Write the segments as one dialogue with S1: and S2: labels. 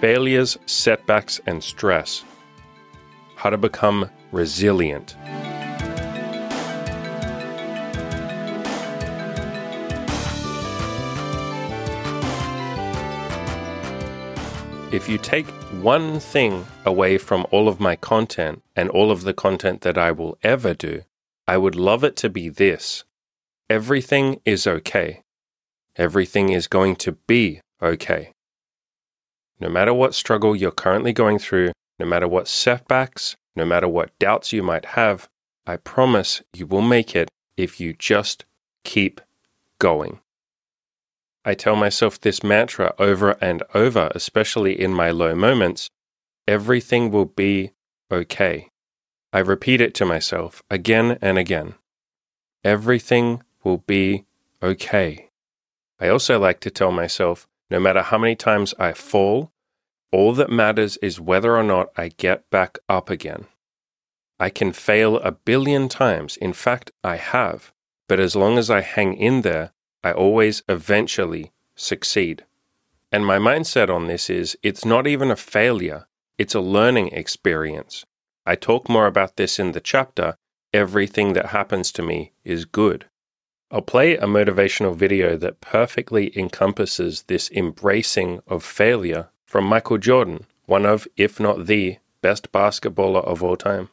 S1: failures, setbacks, and stress. How to become resilient. If you take one thing away from all of my content and all of the content that I will ever do, I would love it to be this everything is okay. Everything is going to be okay. No matter what struggle you're currently going through, no matter what setbacks, no matter what doubts you might have, I promise you will make it if you just keep going. I tell myself this mantra over and over, especially in my low moments everything will be okay. I repeat it to myself again and again. Everything will be okay. I also like to tell myself no matter how many times I fall, all that matters is whether or not I get back up again. I can fail a billion times. In fact, I have. But as long as I hang in there, I always eventually succeed. And my mindset on this is it's not even a failure, it's a learning experience. I talk more about this in the chapter Everything That Happens to Me is Good. I'll play a motivational video that perfectly encompasses this embracing of failure from Michael Jordan, one of, if not the, best basketballer of all time.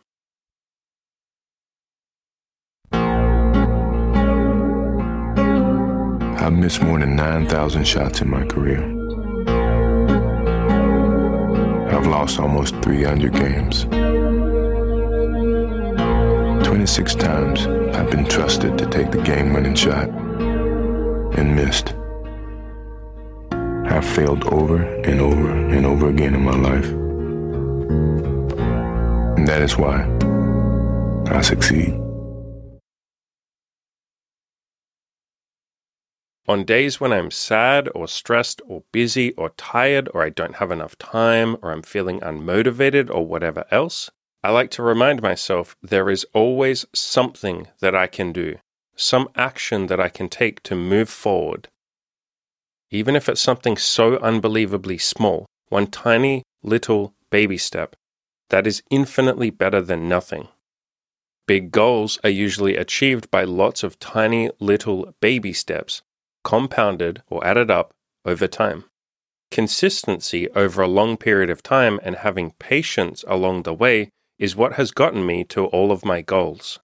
S2: I've missed more than 9,000 shots in my career. I've lost almost 300 games. 26 times I've been trusted to take the game winning shot and missed. I've failed over and over and over again in my life. And that is why I succeed.
S1: On days when I'm sad or stressed or busy or tired or I don't have enough time or I'm feeling unmotivated or whatever else, I like to remind myself there is always something that I can do, some action that I can take to move forward. Even if it's something so unbelievably small, one tiny little baby step, that is infinitely better than nothing. Big goals are usually achieved by lots of tiny little baby steps compounded or added up over time. Consistency over a long period of time and having patience along the way is what has gotten me to all of my goals.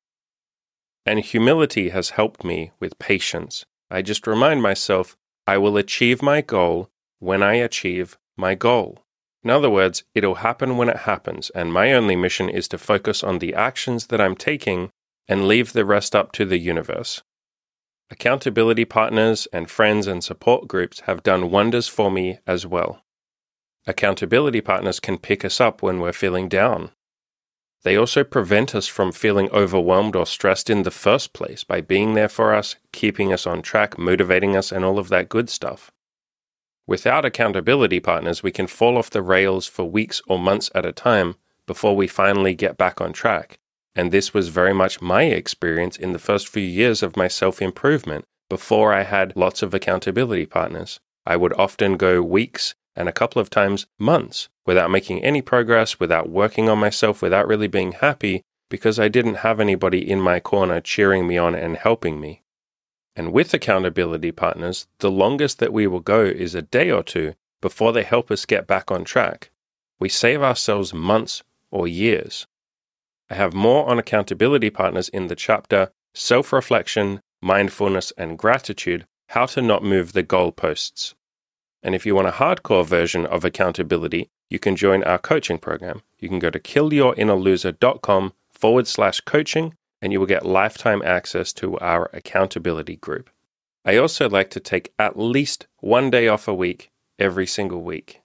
S1: And humility has helped me with patience. I just remind myself I will achieve my goal when I achieve my goal. In other words, it'll happen when it happens, and my only mission is to focus on the actions that I'm taking and leave the rest up to the universe. Accountability partners and friends and support groups have done wonders for me as well. Accountability partners can pick us up when we're feeling down. They also prevent us from feeling overwhelmed or stressed in the first place by being there for us, keeping us on track, motivating us, and all of that good stuff. Without accountability partners, we can fall off the rails for weeks or months at a time before we finally get back on track. And this was very much my experience in the first few years of my self improvement before I had lots of accountability partners. I would often go weeks and a couple of times months without making any progress, without working on myself, without really being happy because I didn't have anybody in my corner cheering me on and helping me. And with accountability partners, the longest that we will go is a day or two before they help us get back on track. We save ourselves months or years. I have more on accountability partners in the chapter Self Reflection, Mindfulness, and Gratitude How to Not Move the Goalposts. And if you want a hardcore version of accountability, you can join our coaching program. You can go to killyourinnerloser.com forward slash coaching and you will get lifetime access to our accountability group. I also like to take at least one day off a week every single week.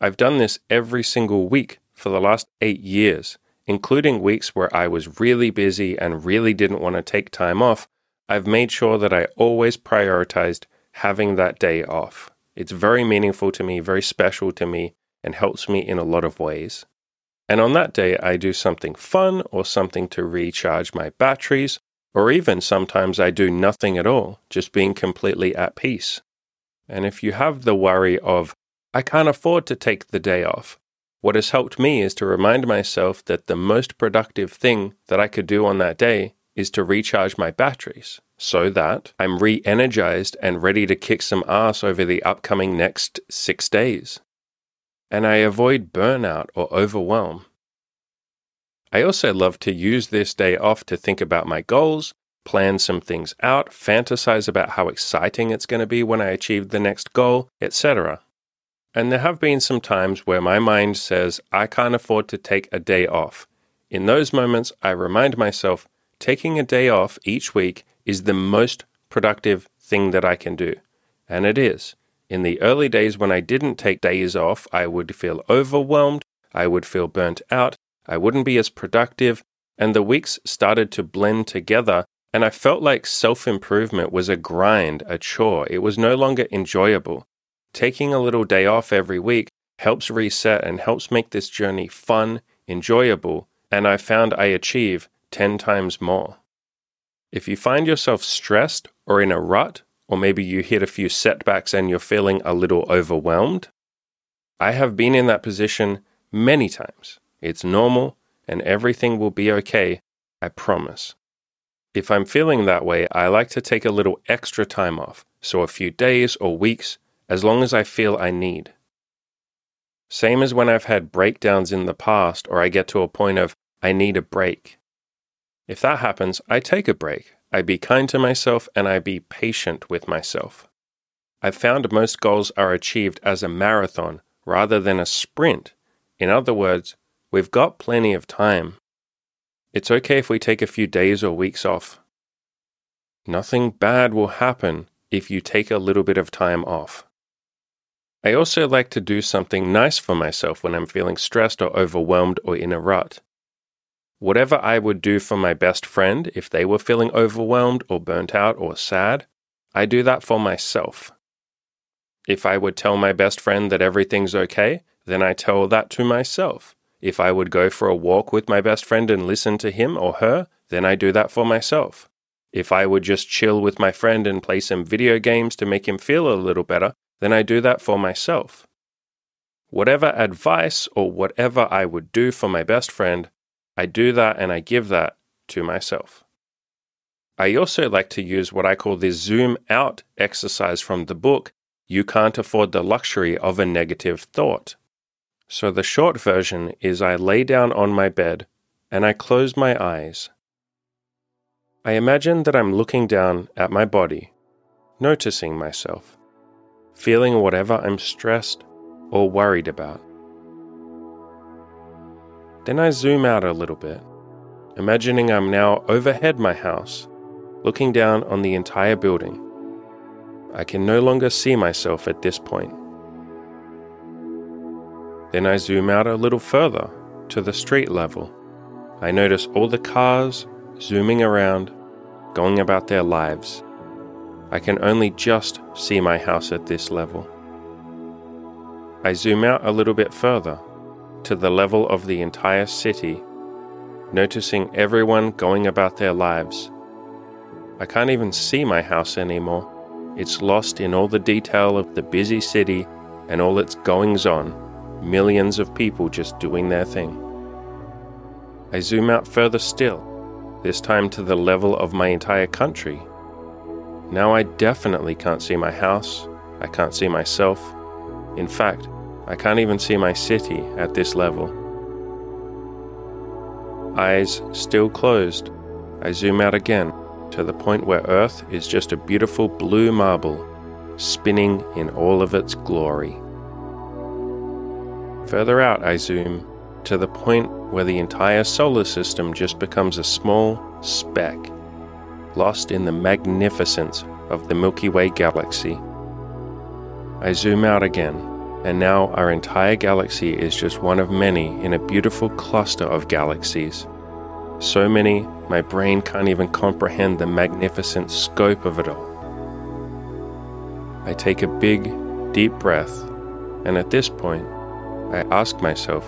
S1: I've done this every single week for the last eight years including weeks where I was really busy and really didn't want to take time off, I've made sure that I always prioritized having that day off. It's very meaningful to me, very special to me, and helps me in a lot of ways. And on that day, I do something fun or something to recharge my batteries, or even sometimes I do nothing at all, just being completely at peace. And if you have the worry of, I can't afford to take the day off. What has helped me is to remind myself that the most productive thing that I could do on that day is to recharge my batteries so that I'm re energized and ready to kick some ass over the upcoming next six days. And I avoid burnout or overwhelm. I also love to use this day off to think about my goals, plan some things out, fantasize about how exciting it's going to be when I achieve the next goal, etc. And there have been some times where my mind says, I can't afford to take a day off. In those moments, I remind myself taking a day off each week is the most productive thing that I can do. And it is. In the early days when I didn't take days off, I would feel overwhelmed, I would feel burnt out, I wouldn't be as productive, and the weeks started to blend together. And I felt like self improvement was a grind, a chore. It was no longer enjoyable. Taking a little day off every week helps reset and helps make this journey fun, enjoyable, and I found I achieve 10 times more. If you find yourself stressed or in a rut, or maybe you hit a few setbacks and you're feeling a little overwhelmed, I have been in that position many times. It's normal and everything will be okay, I promise. If I'm feeling that way, I like to take a little extra time off, so a few days or weeks, as long as I feel I need. Same as when I've had breakdowns in the past or I get to a point of I need a break. If that happens, I take a break. I be kind to myself and I be patient with myself. I've found most goals are achieved as a marathon rather than a sprint. In other words, we've got plenty of time. It's okay if we take a few days or weeks off. Nothing bad will happen if you take a little bit of time off. I also like to do something nice for myself when I'm feeling stressed or overwhelmed or in a rut. Whatever I would do for my best friend if they were feeling overwhelmed or burnt out or sad, I do that for myself. If I would tell my best friend that everything's okay, then I tell that to myself. If I would go for a walk with my best friend and listen to him or her, then I do that for myself. If I would just chill with my friend and play some video games to make him feel a little better, then I do that for myself. Whatever advice or whatever I would do for my best friend, I do that and I give that to myself. I also like to use what I call the zoom out exercise from the book, You Can't Afford the Luxury of a Negative Thought. So the short version is I lay down on my bed and I close my eyes. I imagine that I'm looking down at my body, noticing myself, feeling whatever I'm stressed or worried about. Then I zoom out a little bit, imagining I'm now overhead my house, looking down on the entire building. I can no longer see myself at this point. Then I zoom out a little further to the street level. I notice all the cars zooming around, going about their lives. I can only just see my house at this level. I zoom out a little bit further to the level of the entire city, noticing everyone going about their lives. I can't even see my house anymore. It's lost in all the detail of the busy city and all its goings on, millions of people just doing their thing. I zoom out further still, this time to the level of my entire country. Now I definitely can't see my house, I can't see myself. In fact, I can't even see my city at this level. Eyes still closed, I zoom out again to the point where Earth is just a beautiful blue marble, spinning in all of its glory. Further out, I zoom to the point where the entire solar system just becomes a small speck, lost in the magnificence of the Milky Way galaxy. I zoom out again and now our entire galaxy is just one of many in a beautiful cluster of galaxies. So many, my brain can't even comprehend the magnificent scope of it all. I take a big, deep breath, and at this point, I ask myself,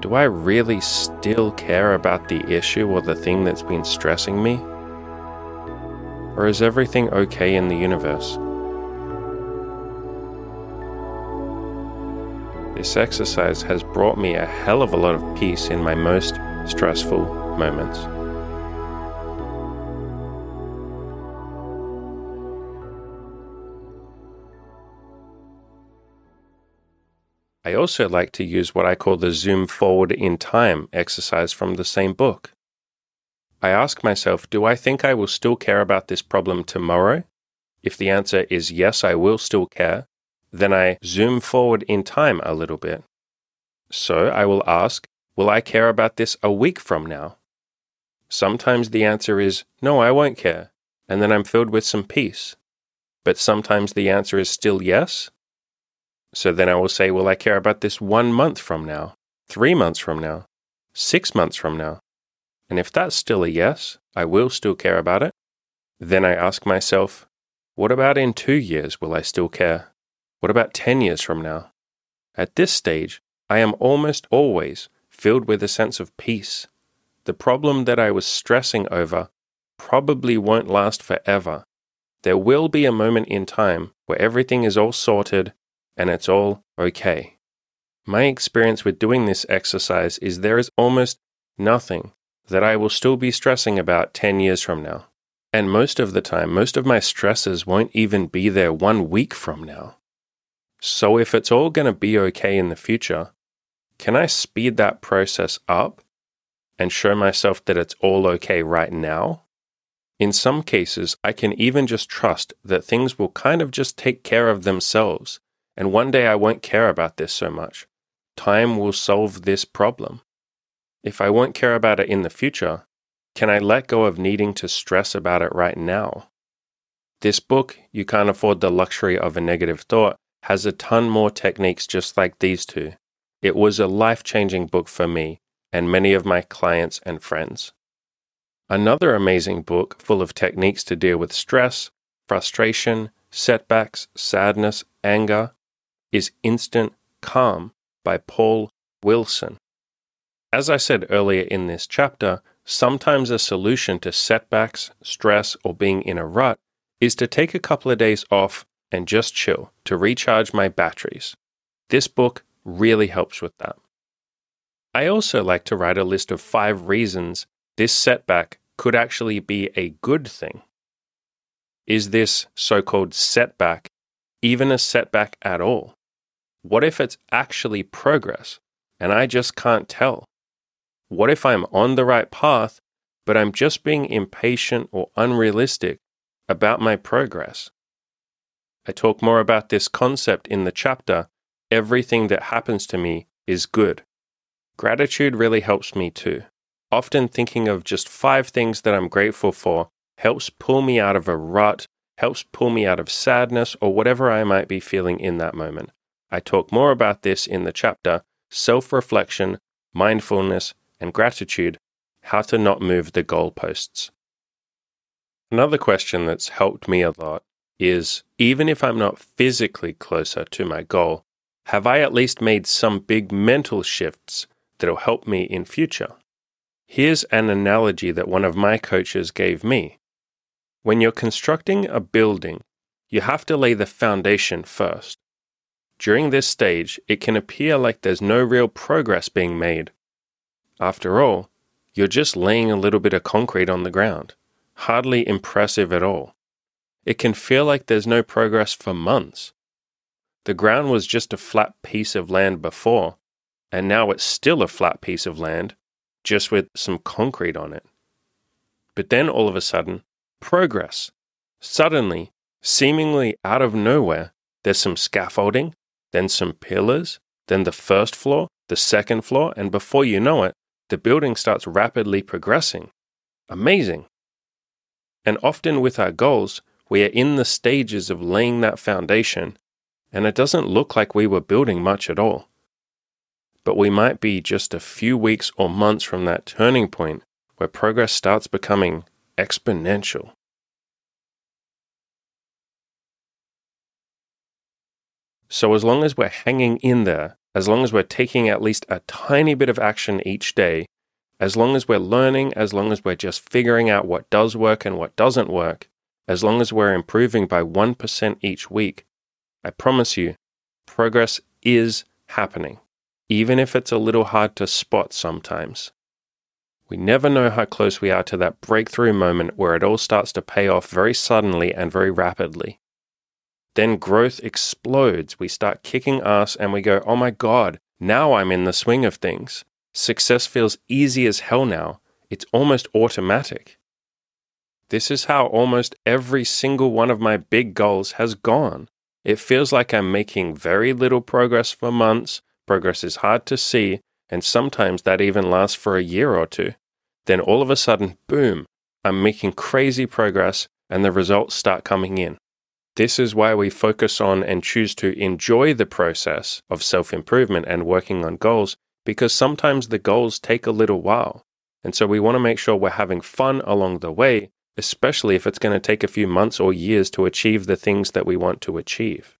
S1: do I really still care about the issue or the thing that's been stressing me? Or is everything okay in the universe? This exercise has brought me a hell of a lot of peace in my most stressful moments. I also like to use what I call the zoom forward in time exercise from the same book. I ask myself, do I think I will still care about this problem tomorrow? If the answer is yes, I will still care, then I zoom forward in time a little bit. So I will ask, will I care about this a week from now? Sometimes the answer is, no, I won't care, and then I'm filled with some peace. But sometimes the answer is still yes, so then I will say, Will I care about this one month from now, three months from now, six months from now? And if that's still a yes, I will still care about it. Then I ask myself, What about in two years? Will I still care? What about 10 years from now? At this stage, I am almost always filled with a sense of peace. The problem that I was stressing over probably won't last forever. There will be a moment in time where everything is all sorted and it's all okay. My experience with doing this exercise is there is almost nothing that I will still be stressing about 10 years from now. And most of the time, most of my stresses won't even be there one week from now. So if it's all going to be okay in the future, can I speed that process up and show myself that it's all okay right now? In some cases, I can even just trust that things will kind of just take care of themselves and one day I won't care about this so much. Time will solve this problem. If I won't care about it in the future, can I let go of needing to stress about it right now? This book, You Can't Afford the Luxury of a Negative Thought, has a ton more techniques just like these two. It was a life changing book for me and many of my clients and friends. Another amazing book full of techniques to deal with stress, frustration, setbacks, sadness, anger, is Instant Calm by Paul Wilson. As I said earlier in this chapter, sometimes a solution to setbacks, stress, or being in a rut is to take a couple of days off and just chill to recharge my batteries. This book really helps with that. I also like to write a list of five reasons this setback could actually be a good thing. Is this so called setback even a setback at all? What if it's actually progress and I just can't tell? What if I'm on the right path, but I'm just being impatient or unrealistic about my progress? I talk more about this concept in the chapter Everything that happens to me is good. Gratitude really helps me too. Often thinking of just five things that I'm grateful for helps pull me out of a rut, helps pull me out of sadness or whatever I might be feeling in that moment. I talk more about this in the chapter Self Reflection, Mindfulness, and Gratitude How to Not Move the Goalposts. Another question that's helped me a lot is even if I'm not physically closer to my goal, have I at least made some big mental shifts that'll help me in future? Here's an analogy that one of my coaches gave me. When you're constructing a building, you have to lay the foundation first. During this stage, it can appear like there's no real progress being made. After all, you're just laying a little bit of concrete on the ground, hardly impressive at all. It can feel like there's no progress for months. The ground was just a flat piece of land before, and now it's still a flat piece of land, just with some concrete on it. But then all of a sudden, progress. Suddenly, seemingly out of nowhere, there's some scaffolding, then some pillars, then the first floor, the second floor, and before you know it, the building starts rapidly progressing. Amazing. And often with our goals, we are in the stages of laying that foundation, and it doesn't look like we were building much at all. But we might be just a few weeks or months from that turning point where progress starts becoming exponential. So, as long as we're hanging in there, as long as we're taking at least a tiny bit of action each day, as long as we're learning, as long as we're just figuring out what does work and what doesn't work, as long as we're improving by 1% each week, I promise you, progress is happening, even if it's a little hard to spot sometimes. We never know how close we are to that breakthrough moment where it all starts to pay off very suddenly and very rapidly. Then growth explodes. We start kicking ass and we go, oh my God, now I'm in the swing of things. Success feels easy as hell now. It's almost automatic. This is how almost every single one of my big goals has gone. It feels like I'm making very little progress for months, progress is hard to see, and sometimes that even lasts for a year or two. Then all of a sudden, boom, I'm making crazy progress and the results start coming in. This is why we focus on and choose to enjoy the process of self improvement and working on goals, because sometimes the goals take a little while. And so we want to make sure we're having fun along the way, especially if it's going to take a few months or years to achieve the things that we want to achieve.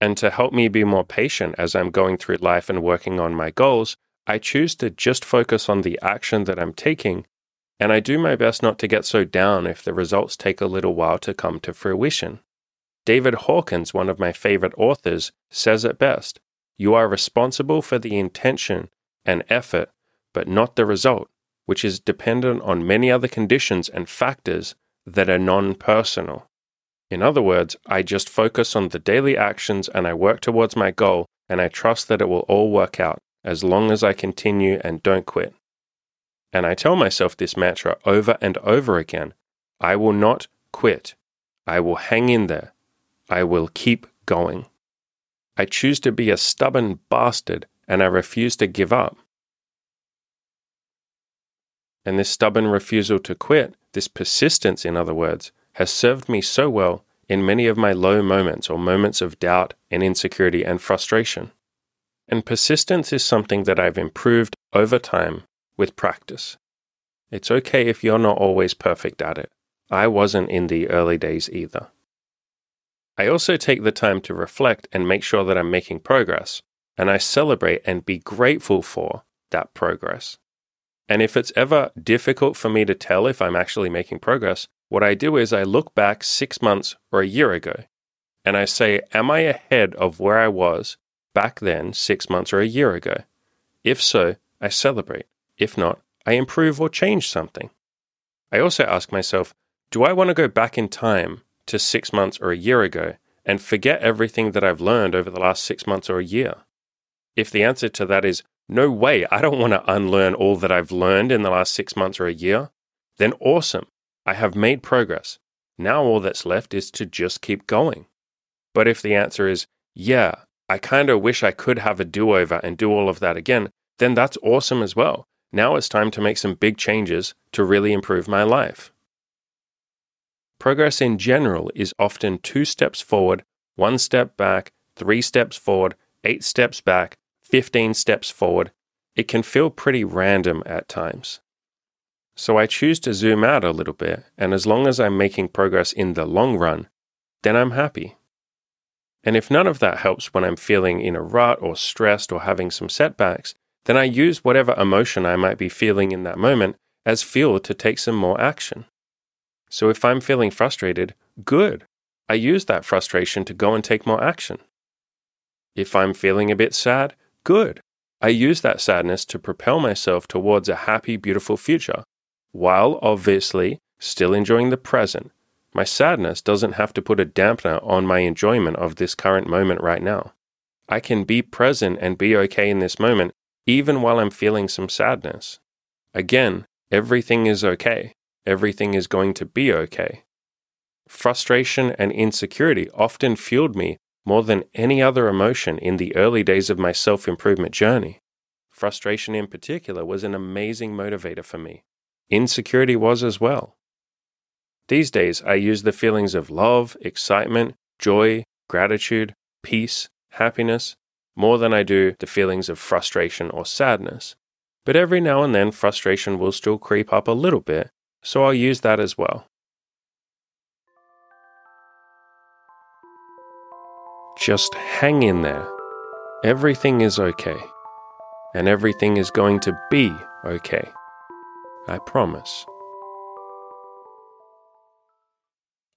S1: And to help me be more patient as I'm going through life and working on my goals, I choose to just focus on the action that I'm taking, and I do my best not to get so down if the results take a little while to come to fruition. David Hawkins, one of my favorite authors, says it best You are responsible for the intention and effort, but not the result, which is dependent on many other conditions and factors that are non personal. In other words, I just focus on the daily actions and I work towards my goal, and I trust that it will all work out as long as I continue and don't quit. And I tell myself this mantra over and over again I will not quit. I will hang in there. I will keep going. I choose to be a stubborn bastard and I refuse to give up. And this stubborn refusal to quit, this persistence, in other words, has served me so well in many of my low moments or moments of doubt and insecurity and frustration. And persistence is something that I've improved over time with practice. It's okay if you're not always perfect at it. I wasn't in the early days either. I also take the time to reflect and make sure that I'm making progress, and I celebrate and be grateful for that progress. And if it's ever difficult for me to tell if I'm actually making progress, what I do is I look back six months or a year ago and I say, Am I ahead of where I was back then, six months or a year ago? If so, I celebrate. If not, I improve or change something. I also ask myself, Do I want to go back in time to six months or a year ago and forget everything that I've learned over the last six months or a year? If the answer to that is no way, I don't want to unlearn all that I've learned in the last six months or a year, then awesome. I have made progress. Now all that's left is to just keep going. But if the answer is, yeah, I kind of wish I could have a do over and do all of that again, then that's awesome as well. Now it's time to make some big changes to really improve my life. Progress in general is often two steps forward, one step back, three steps forward, eight steps back, 15 steps forward. It can feel pretty random at times. So I choose to zoom out a little bit, and as long as I'm making progress in the long run, then I'm happy. And if none of that helps when I'm feeling in a rut or stressed or having some setbacks, then I use whatever emotion I might be feeling in that moment as fuel to take some more action. So if I'm feeling frustrated, good. I use that frustration to go and take more action. If I'm feeling a bit sad, good. I use that sadness to propel myself towards a happy, beautiful future, while obviously still enjoying the present. My sadness doesn't have to put a dampener on my enjoyment of this current moment right now. I can be present and be okay in this moment, even while I'm feeling some sadness. Again, everything is okay everything is going to be okay. Frustration and insecurity often fueled me more than any other emotion in the early days of my self improvement journey. Frustration, in particular, was an amazing motivator for me. Insecurity was as well. These days, I use the feelings of love, excitement, joy, gratitude, peace, happiness more than I do the feelings of frustration or sadness. But every now and then, frustration will still creep up a little bit, so I'll use that as well. Just hang in there. Everything is okay. And everything is going to be okay. I promise.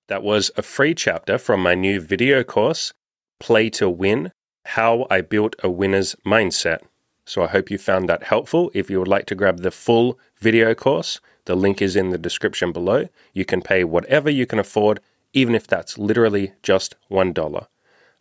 S1: That was a free chapter from my new video course, Play to Win how I built a winner's mindset. So I hope you found that helpful. If you would like to grab the full video course, the link is in the description below. You can pay whatever you can afford, even if that's literally just $1.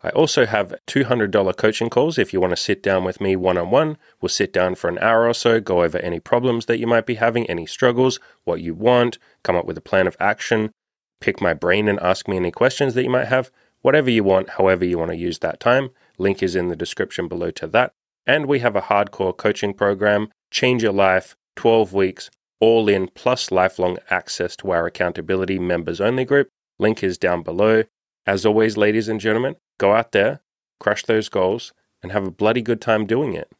S1: I also have $200 coaching calls if you want to sit down with me one on one. We'll sit down for an hour or so, go over any problems that you might be having, any struggles, what you want, come up with a plan of action, pick my brain and ask me any questions that you might have. Whatever you want, however you want to use that time. Link is in the description below to that. And we have a hardcore coaching program, Change Your Life, 12 weeks, all in, plus lifelong access to our accountability members only group. Link is down below. As always, ladies and gentlemen, go out there, crush those goals, and have a bloody good time doing it.